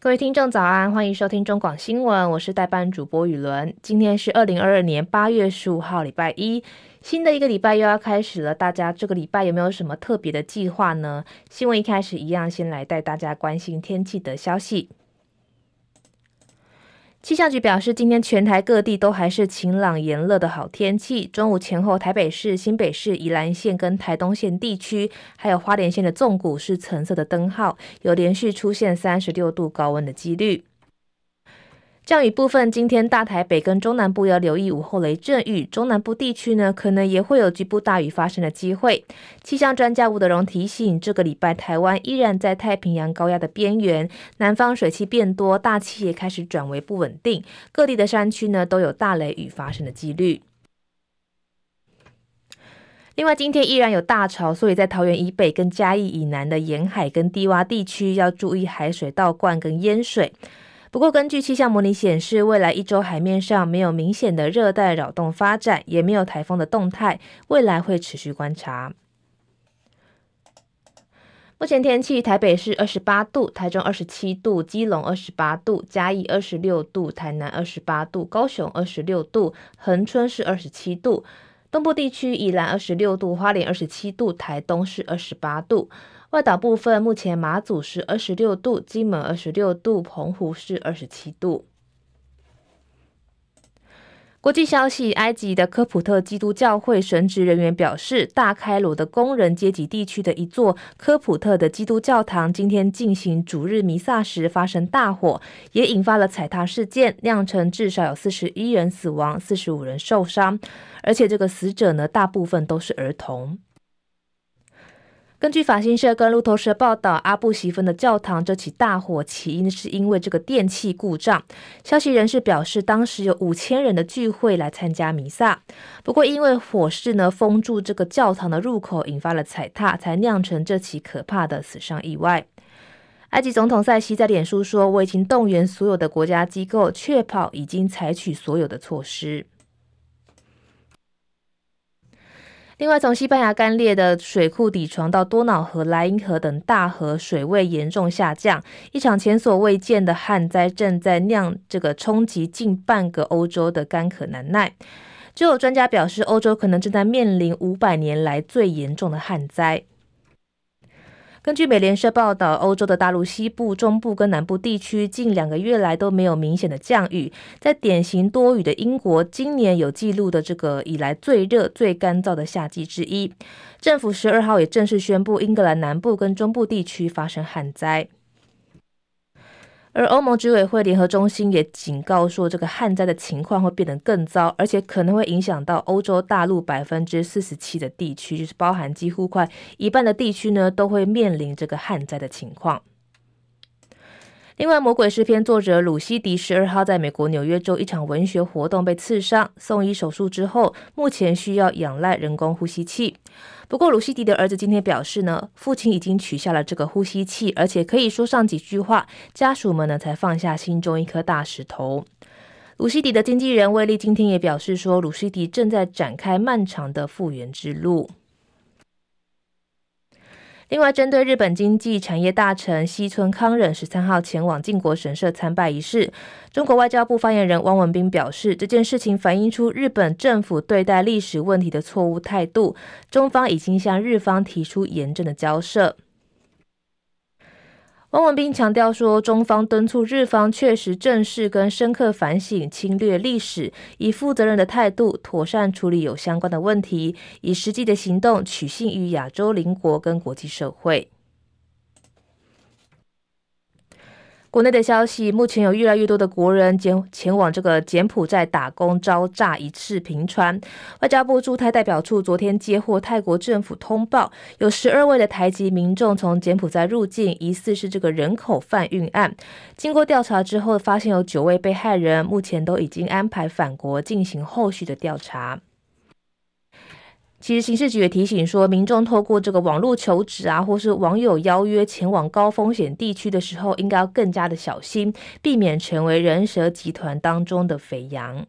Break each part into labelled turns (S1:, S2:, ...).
S1: 各位听众早安，欢迎收听中广新闻，我是代班主播雨伦。今天是二零二二年八月十五号，礼拜一，新的一个礼拜又要开始了。大家这个礼拜有没有什么特别的计划呢？新闻一开始一样，先来带大家关心天气的消息。气象局表示，今天全台各地都还是晴朗炎热的好天气。中午前后，台北市、新北市、宜兰县跟台东县地区，还有花莲县的纵谷是橙色的灯号，有连续出现三十六度高温的几率。降雨部分，今天大台北跟中南部要留意午后雷阵雨，中南部地区呢可能也会有局部大雨发生的机会。气象专家吴德荣提醒，这个礼拜台湾依然在太平洋高压的边缘，南方水汽变多，大气也开始转为不稳定，各地的山区呢都有大雷雨发生的几率。另外，今天依然有大潮，所以在桃园以北跟嘉义以南的沿海跟低洼地区要注意海水倒灌跟淹水。不过，根据气象模拟显示，未来一周海面上没有明显的热带扰动发展，也没有台风的动态，未来会持续观察。目前天气：台北市二十八度，台中二十七度，基隆二十八度，嘉义二十六度，台南二十八度，高雄二十六度，恒春是二十七度，东部地区宜兰二十六度，花莲二十七度，台东是二十八度。外岛部分，目前马祖是二十六度，金门二十六度，澎湖是二十七度。国际消息：埃及的科普特基督教会神职人员表示，大开罗的工人阶级地区的一座科普特的基督教堂今天进行主日弥撒时发生大火，也引发了踩踏事件，酿成至少有四十一人死亡，四十五人受伤，而且这个死者呢，大部分都是儿童。根据法新社跟路透社报道，阿布席芬的教堂这起大火起因是因为这个电器故障。消息人士表示，当时有五千人的聚会来参加弥撒，不过因为火势呢封住这个教堂的入口，引发了踩踏，才酿成这起可怕的死伤意外。埃及总统塞西在脸书说：“我已经动员所有的国家机构，确保已经采取所有的措施。”另外，从西班牙干裂的水库底床到多瑙河、莱茵河等大河水位严重下降，一场前所未见的旱灾正在酿这个冲击近半个欧洲的干渴难耐。就有专家表示，欧洲可能正在面临五百年来最严重的旱灾。根据美联社报道，欧洲的大陆西部、中部跟南部地区近两个月来都没有明显的降雨。在典型多雨的英国，今年有记录的这个以来最热、最干燥的夏季之一。政府十二号也正式宣布，英格兰南部跟中部地区发生旱灾。而欧盟执委会联合中心也警告说，这个旱灾的情况会变得更糟，而且可能会影响到欧洲大陆百分之四十七的地区，就是包含几乎快一半的地区呢，都会面临这个旱灾的情况。另外，《魔鬼诗篇》作者鲁西迪十二号在美国纽约州一场文学活动被刺伤，送医手术之后，目前需要仰赖人工呼吸器。不过，鲁西迪的儿子今天表示呢，父亲已经取下了这个呼吸器，而且可以说上几句话，家属们呢才放下心中一颗大石头。鲁西迪的经纪人威利今天也表示说，鲁西迪正在展开漫长的复原之路。另外，针对日本经济产业大臣西村康忍十三号前往靖国神社参拜仪式，中国外交部发言人汪文斌表示，这件事情反映出日本政府对待历史问题的错误态度，中方已经向日方提出严正的交涉。汪文斌强调说，中方敦促日方确实正视跟深刻反省侵略历史，以负责任的态度妥善处理有相关的问题，以实际的行动取信于亚洲邻国跟国际社会。国内的消息，目前有越来越多的国人前前往这个柬埔寨打工招诈一事频传。外交部驻泰代表处昨天接获泰国政府通报，有十二位的台籍民众从柬埔寨入境，疑似是这个人口贩运案。经过调查之后，发现有九位被害人，目前都已经安排返国进行后续的调查。其实刑事局也提醒说，民众透过这个网络求职啊，或是网友邀约前往高风险地区的时候，应该要更加的小心，避免成为人蛇集团当中的肥羊。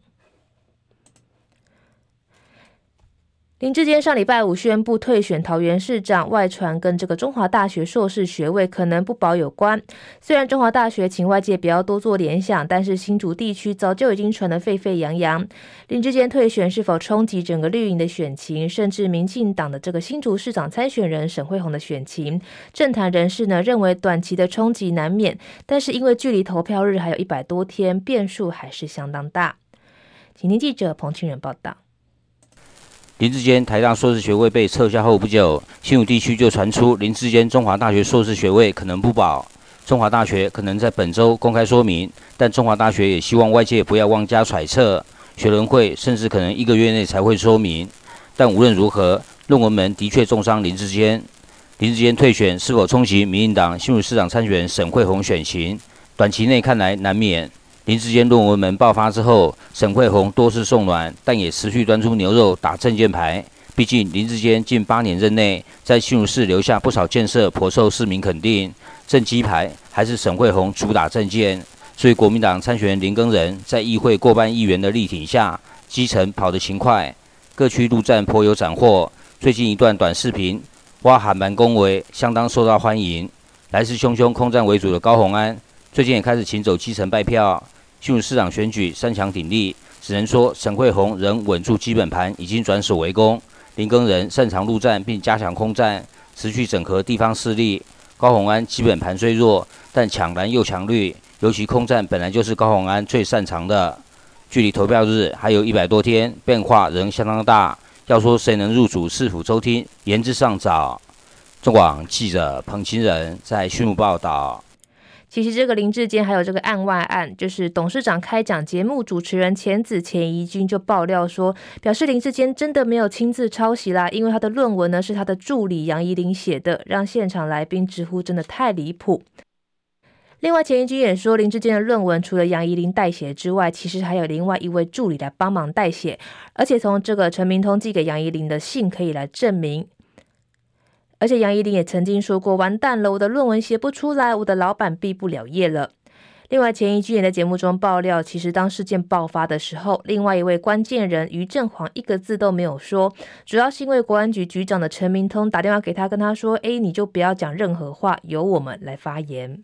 S1: 林志坚上礼拜五宣布退选桃园市长，外传跟这个中华大学硕士学位可能不保有关。虽然中华大学请外界不要多做联想，但是新竹地区早就已经传得沸沸扬扬。林志坚退选是否冲击整个绿营的选情，甚至民进党的这个新竹市长参选人沈慧虹的选情？政坛人士呢认为短期的冲击难免，但是因为距离投票日还有一百多天，变数还是相当大。请听记者彭清仁报道。
S2: 林志坚台大硕士学位被撤销后不久，新竹地区就传出林志坚中华大学硕士学位可能不保。中华大学可能在本周公开说明，但中华大学也希望外界不要妄加揣测。学伦会甚至可能一个月内才会说明。但无论如何，论文门的确重伤林志坚。林志坚退选是否冲击民进党新竹市长参选沈慧虹选情？短期内看来难免。林志坚论文门爆发之后，沈慧红多次送暖，但也持续端出牛肉打政见牌。毕竟林志坚近八年任内，在新竹市留下不少建设，颇受市民肯定。政绩牌还是沈慧红主打政见，所以国民党参选人林耕仁在议会过半议员的力挺下，基层跑得勤快，各区陆战颇有斩获。最近一段短视频，挖喊蛮恭维，相当受到欢迎。来势汹汹、空战为主的高虹安，最近也开始请走基层拜票。新竹市长选举三强鼎立，只能说沈惠宏仍稳住基本盘，已经转守为攻。林耕仁擅长陆战，并加强空战，持续整合地方势力。高虹安基本盘虽弱，但抢蓝又抢绿，尤其空战本来就是高虹安最擅长的。距离投票日还有一百多天，变化仍相当大。要说谁能入主市府周厅，言之尚早。中广记者彭清仁在新竹报道。
S1: 其实这个林志坚还有这个案外案，就是董事长开讲节目主持人钱子钱怡君就爆料说，表示林志坚真的没有亲自抄袭啦，因为他的论文呢是他的助理杨怡玲写的，让现场来宾直呼真的太离谱。另外钱怡君也说，林志坚的论文除了杨怡玲代写之外，其实还有另外一位助理来帮忙代写，而且从这个陈明通寄给杨怡玲的信可以来证明。而且杨怡玲也曾经说过：“完蛋了，我的论文写不出来，我的老板毕不了业了。”另外，钱怡君也在节目中爆料，其实当事件爆发的时候，另外一位关键人于振煌一个字都没有说，主要是因为国安局局长的陈明通打电话给他，跟他说：“诶，你就不要讲任何话，由我们来发言。”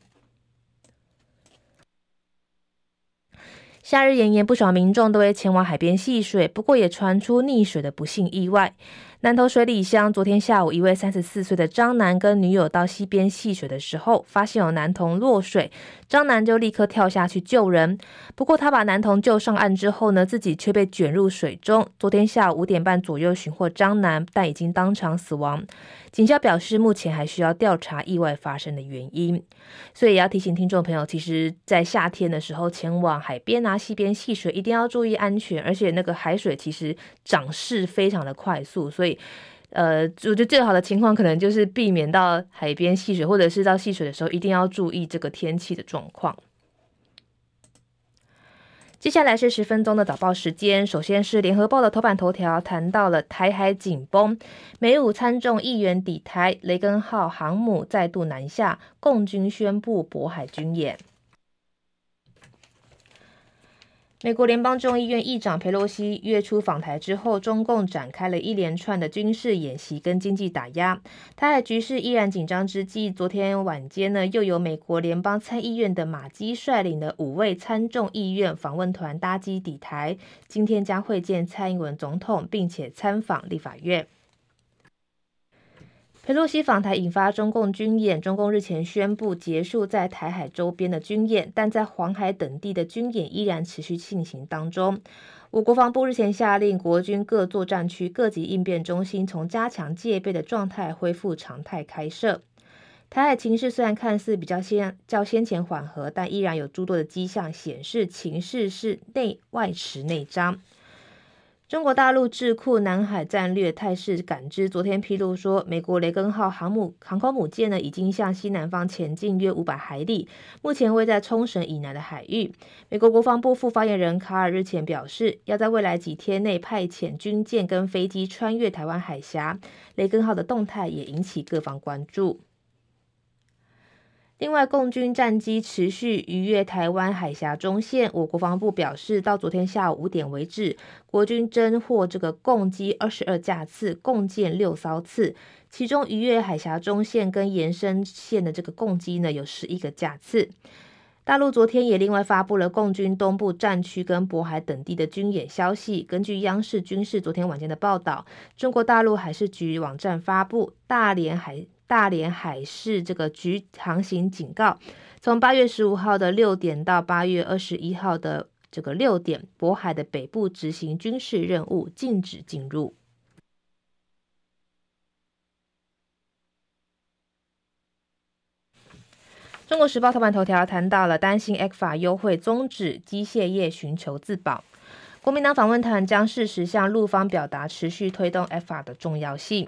S1: 夏日炎炎，不少民众都会前往海边戏水，不过也传出溺水的不幸意外。南投水里乡昨天下午，一位三十四岁的张男跟女友到溪边戏水的时候，发现有男童落水，张男就立刻跳下去救人。不过他把男童救上岸之后呢，自己却被卷入水中。昨天下午五点半左右寻获张男，但已经当场死亡。警校表示，目前还需要调查意外发生的原因。所以也要提醒听众朋友，其实，在夏天的时候前往海边啊、溪边戏水，一定要注意安全，而且那个海水其实涨势非常的快速，所以。呃，我觉得最好的情况可能就是避免到海边戏水，或者是到戏水的时候，一定要注意这个天气的状况。接下来是十分钟的早报时间，首先是联合报的头版头条，谈到了台海紧绷，美武参众议员抵台，雷根号航母再度南下，共军宣布渤海军演。美国联邦众议院议长佩洛西月初访台之后，中共展开了一连串的军事演习跟经济打压。台海局势依然紧张之际，昨天晚间呢，又有美国联邦参议院的马基率领的五位参众议院访问团搭机抵台，今天将会见蔡英文总统，并且参访立法院。佩洛西访台引发中共军演，中共日前宣布结束在台海周边的军演，但在黄海等地的军演依然持续进行当中。我国防部日前下令国军各作战区各级应变中心从加强戒备的状态恢复常态开设。台海情势虽然看似比较先较先前缓和，但依然有诸多的迹象显示情势是内外持内张。中国大陆智库南海战略态势感知昨天披露说，美国雷根号航母航空母舰呢已经向西南方前进约五百海里，目前位在冲绳以南的海域。美国国防部副发言人卡尔日前表示，要在未来几天内派遣军舰跟飞机穿越台湾海峡。雷根号的动态也引起各方关注。另外，共军战机持续逾越台湾海峡中线。我国防部表示，到昨天下午五点为止，国军侦获这个共机二十二架次，共舰六艘次，其中逾越海峡中线跟延伸线的这个共机呢，有十一个架次。大陆昨天也另外发布了共军东部战区跟渤海等地的军演消息。根据央视军事昨天晚间的报道，中国大陆海事局网站发布大连海。大连海事这个局航行警告，从八月十五号的六点到八月二十一号的这个六点，渤海的北部执行军事任务，禁止进入。中国时报头版头条谈到了担心 ECFA 优惠终止，机械业寻求自保。国民党访问团将适时向陆方表达持续推动 ECFA 的重要性。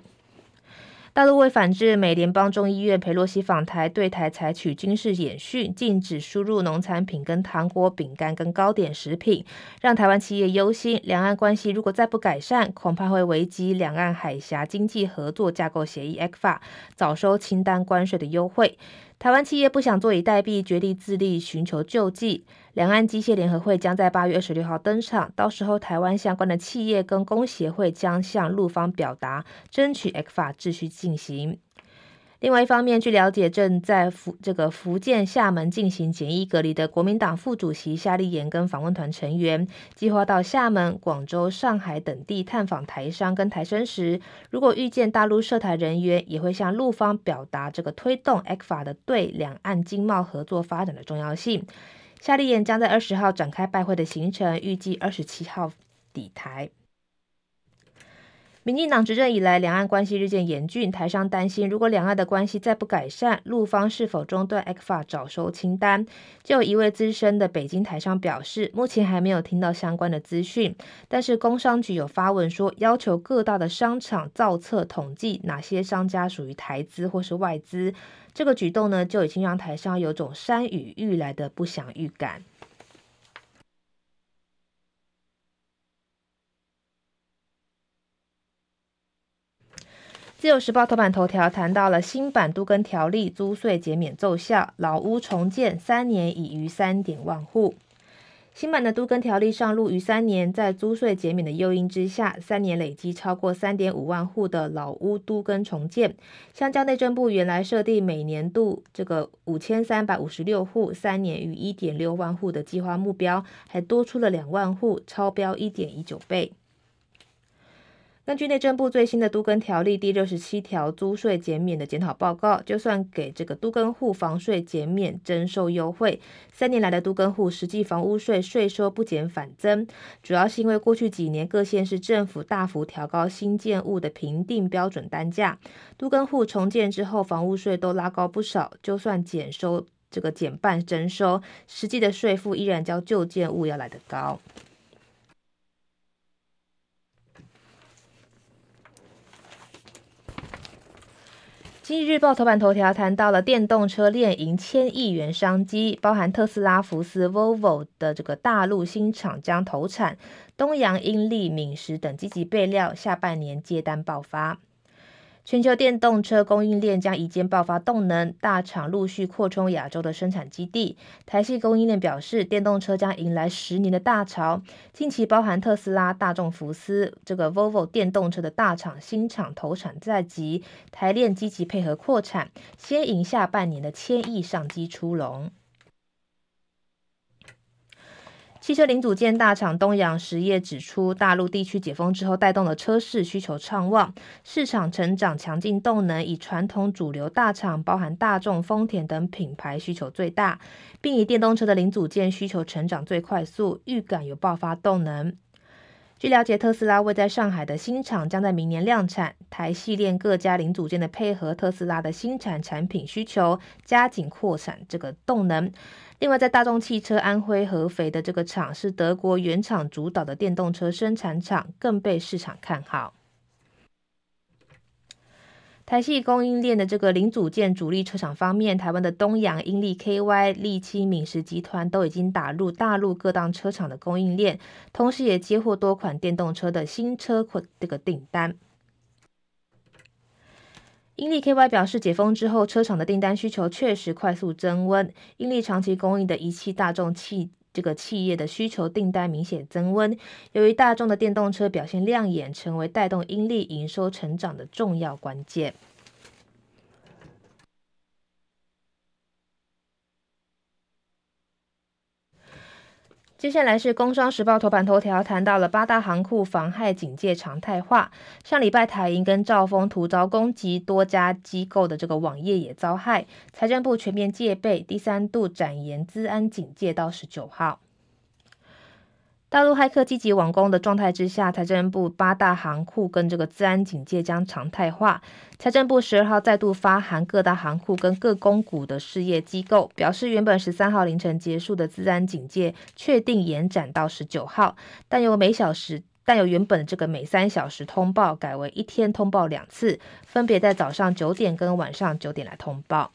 S1: 大陆为反制美联邦众议院裴洛西访台，对台采取军事演训，禁止输入农产品、跟糖果、饼干、跟糕点食品，让台湾企业忧心。两岸关系如果再不改善，恐怕会危及两岸海峡经济合作架构协议 （ECFA） 早收清单关税的优惠。台湾企业不想坐以待毙，决定自立，寻求救济。两岸机械联合会将在八月二十六号登场，到时候台湾相关的企业跟工协会将向陆方表达，争取 ECFA 继续进行。另外一方面，据了解，正在福这个福建厦门进行检疫隔离的国民党副主席夏立言跟访问团成员，计划到厦门、广州、上海等地探访台商跟台生时，如果遇见大陆涉台人员，也会向陆方表达这个推动 ECFA 的对两岸经贸合作发展的重要性。夏立言将在二十号展开拜会的行程，预计二十七号抵台。民进党执政以来，两岸关系日渐严峻。台商担心，如果两岸的关系再不改善，陆方是否中断 ECFA 早收清单？就一位资深的北京台商表示，目前还没有听到相关的资讯。但是工商局有发文说，要求各大的商场造册统计哪些商家属于台资或是外资。这个举动呢，就已经让台商有种山雨欲来的不祥预感。自由时报头版头条谈到了新版都更条例，租税减免奏效，老屋重建三年已逾三点万户。新版的都更条例上路逾三年，在租税减免的诱因之下，三年累积超过三点五万户的老屋都更重建，相较内政部原来设定每年度这个五千三百五十六户，三年逾一点六万户的计划目标，还多出了两万户，超标一点一九倍。根据内政部最新的都更条例第六十七条租税减免的检讨报告，就算给这个都更户房税减免征收优惠，三年来的都更户实际房屋税税收不减反增，主要是因为过去几年各县市政府大幅调高新建物的评定标准单价，都更户重建之后房屋税都拉高不少，就算减收这个减半征收，实际的税负依然较旧建物要来得高。经济日报头版头条谈到了电动车链迎千亿元商机，包含特斯拉、福斯、Volvo 的这个大陆新厂将投产，东洋、英利、敏实等积极备料，下半年接单爆发。全球电动车供应链将移渐爆发动能，大厂陆续扩充亚洲的生产基地。台系供应链表示，电动车将迎来十年的大潮。近期包含特斯拉、大众、福斯这个 Volvo 电动车的大厂新厂投产在即，台链积极配合扩产，先迎下半年的千亿商机出笼。汽车零组件大厂东洋实业指出，大陆地区解封之后，带动了车市需求畅旺，市场成长强劲动能，以传统主流大厂，包含大众、丰田等品牌需求最大，并以电动车的零组件需求成长最快速，预感有爆发动能。据了解，特斯拉位在上海的新厂将在明年量产，台系列各家零组件的配合，特斯拉的新产产品需求，加紧扩产这个动能。另外，在大众汽车安徽合肥的这个厂是德国原厂主导的电动车生产厂，更被市场看好。台系供应链的这个零组件主力车厂方面，台湾的东洋、英利、KY、利基、敏实集团都已经打入大陆各档车厂的供应链，同时也接获多款电动车的新车这个订单。英利 KY 表示，解封之后，车厂的订单需求确实快速增温。英利长期供应的一汽大众汽这个企业的需求订单明显增温。由于大众的电动车表现亮眼，成为带动英利营收成长的重要关键。接下来是《工商时报》头版头条，谈到了八大行库妨害警戒常态化。上礼拜台银跟兆丰突遭攻击，多家机构的这个网页也遭害。财政部全面戒备，第三度展延资安警戒到十九号。大陆骇客积极网攻的状态之下，财政部八大行库跟这个治安警戒将常态化。财政部十二号再度发函各大行库跟各公股的事业机构，表示原本十三号凌晨结束的治安警戒确定延展到十九号，但由每小时但由原本这个每三小时通报改为一天通报两次，分别在早上九点跟晚上九点来通报。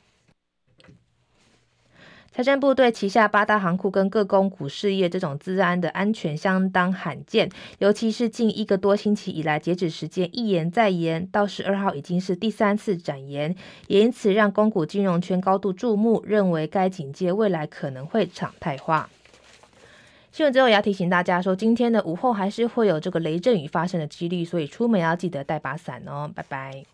S1: 财政部对旗下八大行库跟各公股事业这种资安的安全相当罕见，尤其是近一个多星期以来，截止时间一延再延，到十二号已经是第三次展延，也因此让公股金融圈高度注目，认为该警戒未来可能会常态化。新闻最后也要提醒大家说，今天的午后还是会有这个雷阵雨发生的几率，所以出门要记得带把伞哦。拜拜。